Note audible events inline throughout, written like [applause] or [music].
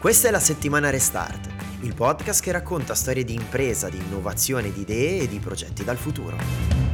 Questa è la settimana Restart, il podcast che racconta storie di impresa, di innovazione, di idee e di progetti dal futuro.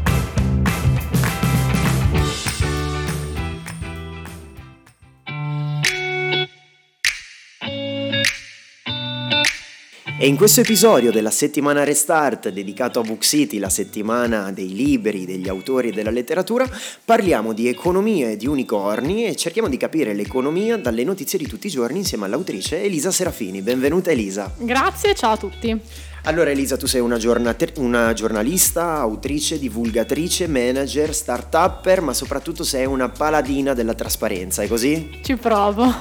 E in questo episodio della settimana Restart dedicato a Book City, la settimana dei libri, degli autori e della letteratura, parliamo di economia e di unicorni e cerchiamo di capire l'economia dalle notizie di tutti i giorni insieme all'autrice Elisa Serafini. Benvenuta Elisa. Grazie, ciao a tutti. Allora Elisa, tu sei una, giornate- una giornalista, autrice, divulgatrice, manager, start-upper, ma soprattutto sei una paladina della trasparenza, è così? Ci provo.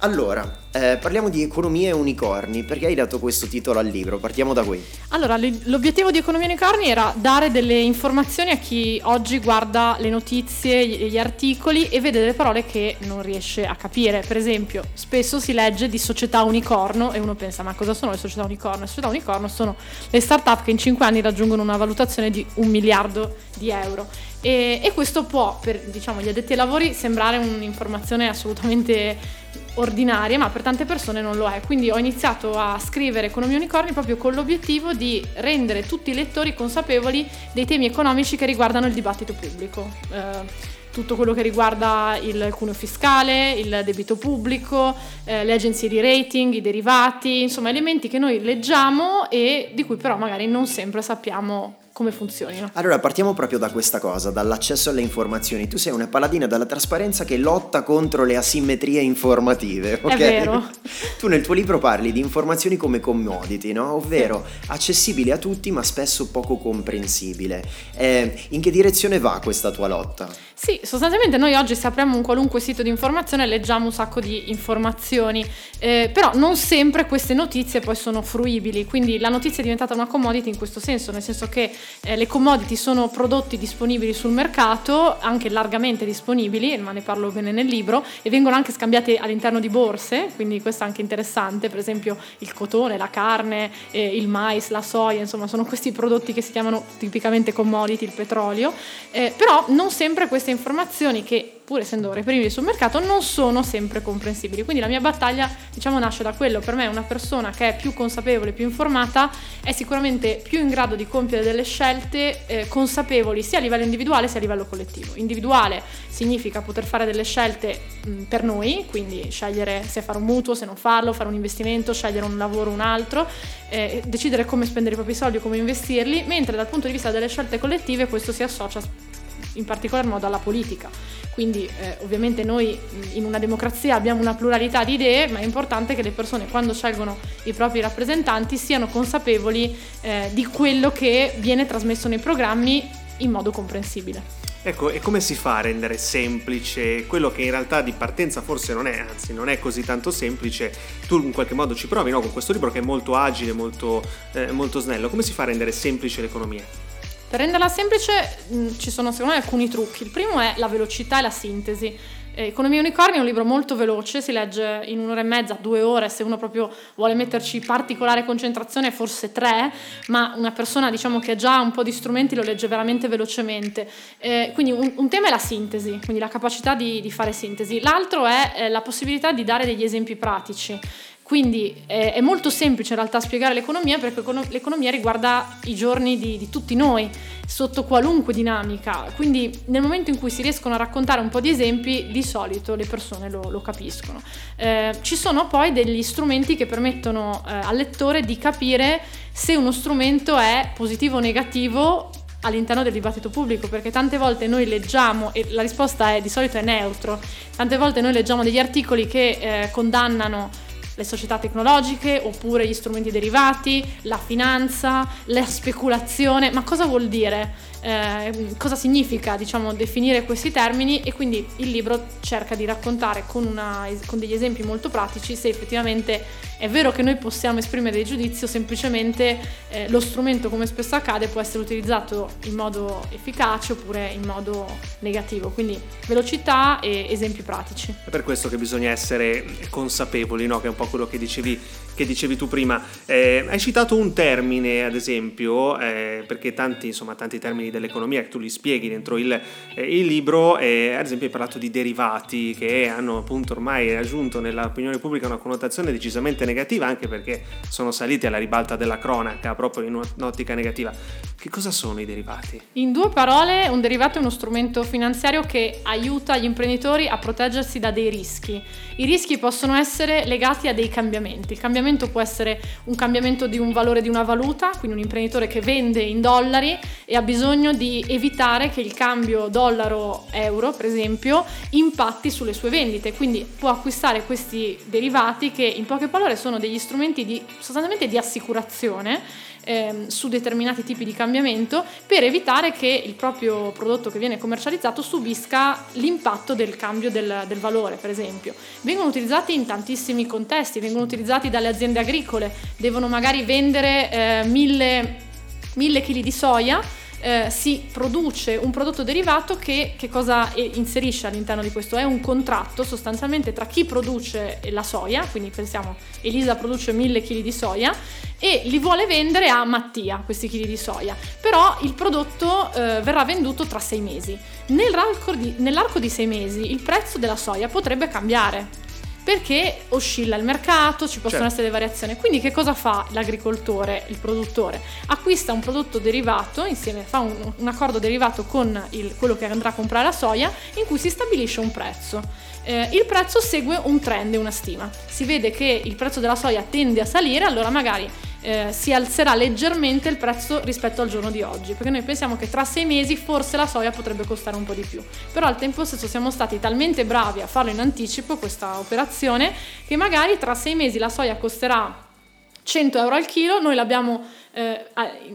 Allora, eh, parliamo di economia e unicorni, perché hai dato questo titolo al libro? Partiamo da qui. Allora, l'obiettivo di Economia e Unicorni era dare delle informazioni a chi oggi guarda le notizie, gli articoli e vede delle parole che non riesce a capire. Per esempio, spesso si legge di società unicorno e uno pensa, ma cosa sono le società unicorno? Le società unicorno sono le start-up che in 5 anni raggiungono una valutazione di un miliardo di euro. E, e questo può, per diciamo, gli addetti ai lavori, sembrare un'informazione assolutamente ordinaria, ma per tante persone non lo è. Quindi ho iniziato a scrivere Economia Unicorni proprio con l'obiettivo di rendere tutti i lettori consapevoli dei temi economici che riguardano il dibattito pubblico. Eh, tutto quello che riguarda il cuneo fiscale, il debito pubblico, eh, le agenzie di rating, i derivati, insomma elementi che noi leggiamo e di cui però magari non sempre sappiamo come funzionino. Allora partiamo proprio da questa cosa, dall'accesso alle informazioni. Tu sei una paladina della trasparenza che lotta contro le asimmetrie informative. Okay? È vero. [laughs] Tu nel tuo libro parli di informazioni come commodity, no? ovvero accessibili a tutti ma spesso poco comprensibile. Eh, in che direzione va questa tua lotta? Sì, sostanzialmente noi oggi se apriamo un qualunque sito di informazione leggiamo un sacco di informazioni, eh, però non sempre queste notizie poi sono fruibili, quindi la notizia è diventata una commodity in questo senso, nel senso che eh, le commodity sono prodotti disponibili sul mercato, anche largamente disponibili, ma ne parlo bene nel libro, e vengono anche scambiati all'interno di borse, quindi questo è anche interessante, per esempio il cotone, la carne, eh, il mais, la soia, insomma sono questi prodotti che si chiamano tipicamente commodity, il petrolio, eh, però non sempre queste informazioni che pur essendo reprimibili sul mercato, non sono sempre comprensibili. Quindi la mia battaglia, diciamo, nasce da quello. Per me una persona che è più consapevole, più informata, è sicuramente più in grado di compiere delle scelte eh, consapevoli sia a livello individuale sia a livello collettivo. Individuale significa poter fare delle scelte mh, per noi, quindi scegliere se fare un mutuo, se non farlo, fare un investimento, scegliere un lavoro o un altro, eh, decidere come spendere i propri soldi come investirli, mentre dal punto di vista delle scelte collettive questo si associa in particolar modo alla politica. Quindi eh, ovviamente noi in una democrazia abbiamo una pluralità di idee, ma è importante che le persone quando scelgono i propri rappresentanti siano consapevoli eh, di quello che viene trasmesso nei programmi in modo comprensibile. Ecco, e come si fa a rendere semplice quello che in realtà di partenza forse non è, anzi non è così tanto semplice, tu in qualche modo ci provi no? con questo libro che è molto agile, molto, eh, molto snello, come si fa a rendere semplice l'economia? Per renderla semplice mh, mm, ci sono secondo me alcuni trucchi. Il primo è la velocità e la sintesi. Eh, Economia Unicorni è un libro molto veloce, si legge in un'ora e mezza, due ore, se uno proprio vuole metterci particolare concentrazione, forse tre, ma una persona diciamo che ha già un po' di strumenti lo legge veramente velocemente. Eh, quindi un, un, tema è la sintesi, quindi la capacità di, di fare sintesi. L'altro è eh, la possibilità di dare degli esempi pratici. Quindi eh, è molto semplice in realtà spiegare l'economia perché l'economia riguarda i giorni di, di, tutti noi, sotto qualunque dinamica. Quindi nel momento in cui si riescono a raccontare un po' di esempi, di solito le persone lo, lo capiscono. Eh, ci sono poi degli strumenti che permettono eh, al lettore di capire se uno strumento è positivo o negativo all'interno del dibattito pubblico, perché tante volte noi leggiamo, e la risposta è di solito è neutro, tante volte noi leggiamo degli articoli che eh, condannano le società tecnologiche oppure gli strumenti derivati, la finanza, la speculazione, ma cosa vuol dire? Eh, cosa significa diciamo, definire questi termini e quindi il libro cerca di raccontare con, una, con, degli esempi molto pratici se effettivamente è vero che noi possiamo esprimere dei giudizi o semplicemente eh, lo strumento come spesso accade può essere utilizzato in modo efficace oppure in modo negativo quindi velocità e esempi pratici è per questo che bisogna essere consapevoli no? che è un po' quello che dicevi che dicevi tu prima. Eh, hai citato un termine, ad esempio, eh, perché tanti, insomma, tanti termini dell'economia che tu li spieghi dentro il, eh, il libro, eh, ad esempio hai parlato di derivati che hanno appunto ormai raggiunto nell'opinione pubblica una connotazione decisamente negativa, anche perché sono saliti alla ribalta della cronaca, proprio in un'ottica negativa. Che cosa sono i derivati? In due parole, un derivato è uno strumento finanziario che aiuta gli imprenditori a proteggersi da dei rischi. I rischi possono essere legati a dei cambiamenti. Il cambiamento può essere un cambiamento di un valore di una valuta, quindi un imprenditore che vende in dollari e ha bisogno di evitare che il cambio dollaro-euro, per esempio, impatti sulle sue vendite. Quindi può acquistare questi derivati che in poche parole sono degli strumenti di, sostanzialmente di assicurazione ehm, su determinati tipi di cambiamento per evitare che il proprio prodotto che viene commercializzato subisca l'impatto del cambio del, del valore, per esempio. Vengono utilizzati in tantissimi contesti, vengono utilizzati dalle aziende agricole, devono magari vendere eh, mille, mille di soia eh, si produce un prodotto derivato che, che cosa inserisce all'interno di questo? È un contratto sostanzialmente tra chi produce la soia, quindi pensiamo Elisa produce 1000 kg di soia e li vuole vendere a Mattia questi chili di soia, però il prodotto eh, verrà venduto tra sei mesi. Nell'arco di, nell'arco di sei mesi il prezzo della soia potrebbe cambiare perché oscilla il mercato, ci possono certo. essere variazioni. Quindi che cosa fa l'agricoltore, il produttore? Acquista un prodotto derivato, insieme fa un, un accordo derivato con il, quello che andrà a comprare la soia, in cui si stabilisce un prezzo. Eh, il prezzo segue un trend una stima. Si vede che il prezzo della soia tende a salire, allora magari eh, si alzerà leggermente il prezzo rispetto al giorno di oggi, perché noi pensiamo che tra sei mesi forse la soia potrebbe costare un po' di più, però al tempo stesso siamo stati talmente bravi a farlo in anticipo questa operazione che magari tra sei mesi la soia costerà 100 euro al chilo, noi l'abbiamo eh,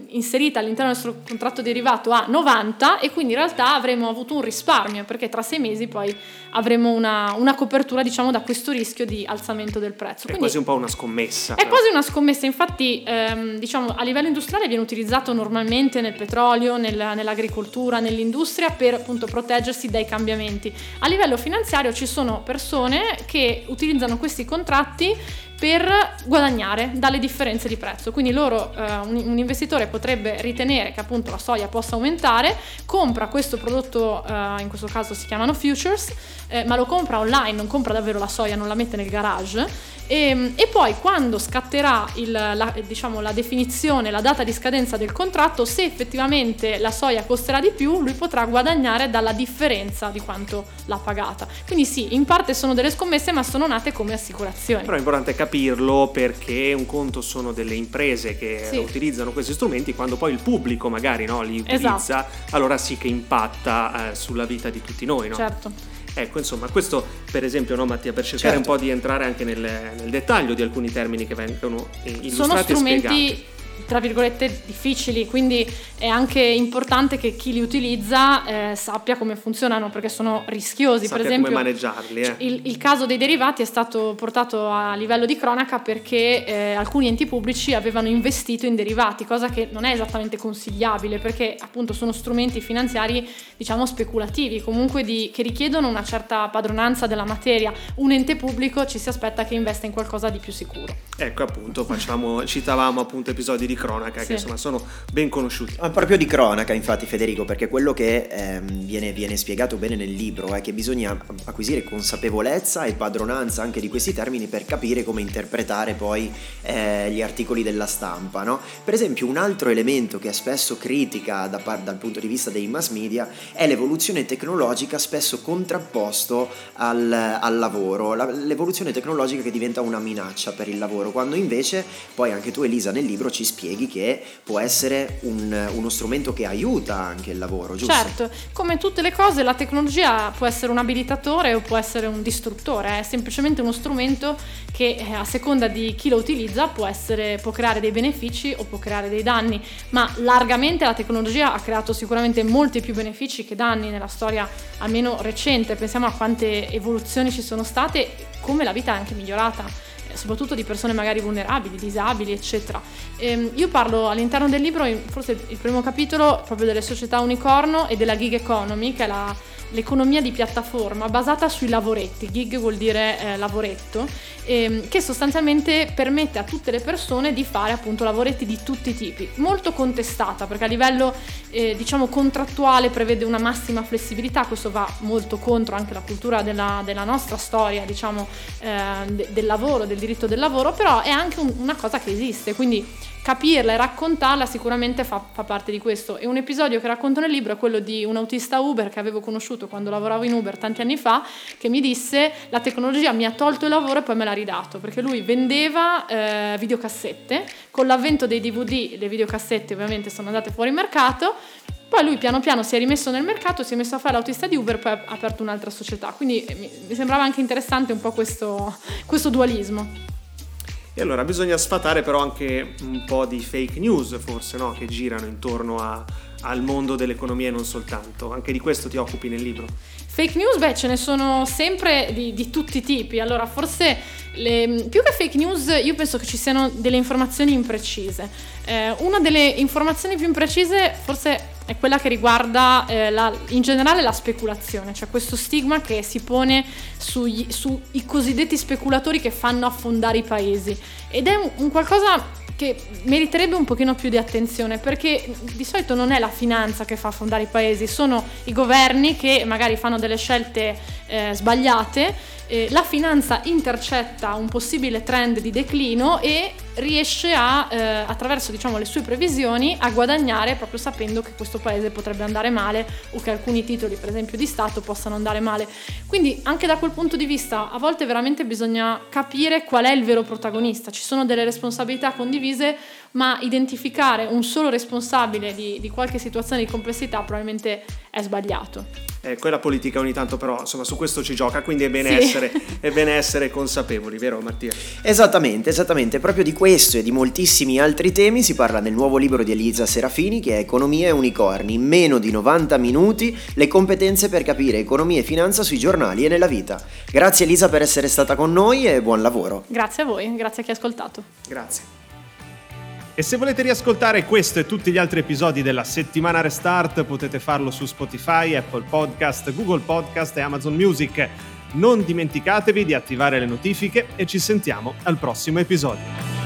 inserita all'interno del nostro contratto derivato a 90 e quindi in realtà avremo avuto un risparmio perché tra sei mesi poi avremo una, una copertura diciamo da questo rischio di alzamento del prezzo. Quindi, è quasi un po' una scommessa. È però. quasi una scommessa, infatti ehm, diciamo a livello industriale viene utilizzato normalmente nel petrolio, nel, nell'agricoltura, nell'industria per appunto proteggersi dai cambiamenti. A livello finanziario ci sono persone che utilizzano questi contratti per guadagnare dalle differenze di prezzo. Quindi loro, eh, un, un, investitore potrebbe ritenere che appunto la soia possa aumentare, compra questo prodotto, eh, in questo caso si chiamano futures, eh, ma lo compra online, non compra davvero la soia, non la mette nel garage e, ehm, e, poi quando scatterà il, la, diciamo, la, definizione, la data di scadenza del contratto, se effettivamente la soia costerà di più, lui potrà guadagnare dalla differenza di quanto l'ha pagata. Quindi sì, in parte sono delle scommesse, ma sono nate come assicurazioni. Però è importante capirlo perché un conto sono delle imprese che sì. utilizzano questi strumenti, quando poi il pubblico magari no, li utilizza, esatto. allora sì che impatta eh, sulla vita di tutti noi. No? Certo. Ecco, insomma, questo per esempio, no, Mattia, per cercare certo. un po' di entrare anche nel, nel, dettaglio di alcuni termini che vengono illustrati Sono strumenti, e spiegati tra virgolette difficili, quindi è anche importante che chi li utilizza eh, sappia come funzionano perché sono rischiosi. Sappia per esempio, come maneggiarli. Eh. Il, il, caso dei derivati è stato portato a livello di cronaca perché eh, alcuni enti pubblici avevano investito in derivati, cosa che non è esattamente consigliabile perché appunto sono strumenti finanziari diciamo speculativi, comunque di, che richiedono una certa padronanza della materia. Un ente pubblico ci si aspetta che investa in qualcosa di più sicuro. Ecco appunto, facciamo, citavamo appunto episodi di cronaca sì. che insomma sono ben conosciuti. Ma proprio di cronaca infatti Federico, perché quello che ehm, viene, viene, spiegato bene nel libro è che bisogna acquisire consapevolezza e padronanza anche di questi termini per capire come interpretare poi eh, gli articoli della stampa. No? Per esempio un altro elemento che è spesso critica da par- dal punto di vista dei mass media è l'evoluzione tecnologica spesso contrapposto al, al lavoro, La, l'evoluzione tecnologica che diventa una minaccia per il lavoro, quando invece poi anche tu Elisa nel libro ci spieghi spieghi che può essere un, uno strumento che aiuta anche il lavoro, giusto? Certo, come tutte le cose la tecnologia può essere un abilitatore o può essere un distruttore, è semplicemente uno strumento che eh, a seconda di chi lo utilizza può, essere, può creare dei benefici o può creare dei danni, ma largamente la tecnologia ha creato sicuramente molti più benefici che danni nella storia almeno recente, pensiamo a quante evoluzioni ci sono state, e come la vita è anche migliorata soprattutto di persone magari vulnerabili, disabili, eccetera. Ehm, io parlo all'interno del libro, forse il primo capitolo, proprio delle società unicorno e della gig economy, che è la, l'economia di piattaforma basata sui lavoretti, gig vuol dire eh, lavoretto, ehm, che sostanzialmente permette a tutte le persone di fare appunto lavoretti di tutti i tipi, molto contestata perché a livello eh, diciamo contrattuale prevede una massima flessibilità, questo va molto contro anche la cultura della, della nostra storia, diciamo eh, de, del lavoro, del diritto del lavoro, però è anche un, una cosa che esiste, quindi capirla e raccontarla sicuramente fa, fa, parte di questo. E un episodio che racconto nel libro è quello di un autista Uber che avevo conosciuto quando lavoravo in Uber tanti anni fa, che mi disse la tecnologia mi ha tolto il lavoro e poi me l'ha ridato, perché lui vendeva eh, videocassette, con l'avvento dei DVD le videocassette ovviamente sono andate fuori mercato, poi lui piano piano si è rimesso nel mercato, si è messo a fare l'autista di Uber, poi ha aperto un'altra società. Quindi eh, mi, sembrava anche interessante un po' questo, questo dualismo. E allora bisogna sfatare però anche un po' di fake news, forse, no? che girano intorno a, al mondo dell'economia e non soltanto. Anche di questo ti occupi nel libro. Fake news, beh, ce ne sono sempre di, di tutti i tipi. Allora, forse le, più che fake news, io penso che ci siano delle informazioni imprecise. Eh, una delle informazioni più imprecise, forse è quella che riguarda eh, la, in generale la speculazione, cioè questo stigma che si pone sugli, sui cosiddetti speculatori che fanno affondare i paesi. Ed è un, un qualcosa che meriterebbe un pochino più di attenzione perché di solito non è la finanza che fa affondare i paesi, sono i governi che magari fanno delle scelte eh, sbagliate eh, la finanza intercetta un possibile trend di declino e riesce a, eh, attraverso diciamo, le sue previsioni a guadagnare proprio sapendo che questo paese potrebbe andare male o che alcuni titoli per esempio di Stato possano andare male. Quindi anche da quel punto di vista a volte veramente bisogna capire qual è il vero protagonista, ci sono delle responsabilità condivise ma identificare un solo responsabile di, di qualche situazione di complessità probabilmente è sbagliato. Eh, quella politica ogni tanto però insomma su questo ci gioca, quindi è bene, sì. essere, è bene essere consapevoli, vero Mattia? Esattamente, esattamente, proprio di questo e di moltissimi altri temi si parla nel nuovo libro di Elisa Serafini che è Economia e Unicorni, in meno di 90 minuti le competenze per capire economia e finanza sui giornali e nella vita. Grazie Elisa per essere stata con noi e buon lavoro. Grazie a voi, grazie a chi ha ascoltato. Grazie. E se volete riascoltare questo e tutti gli altri episodi della settimana Restart potete farlo su Spotify, Apple Podcast, Google Podcast e Amazon Music. Non dimenticatevi di attivare le notifiche e ci sentiamo al prossimo episodio.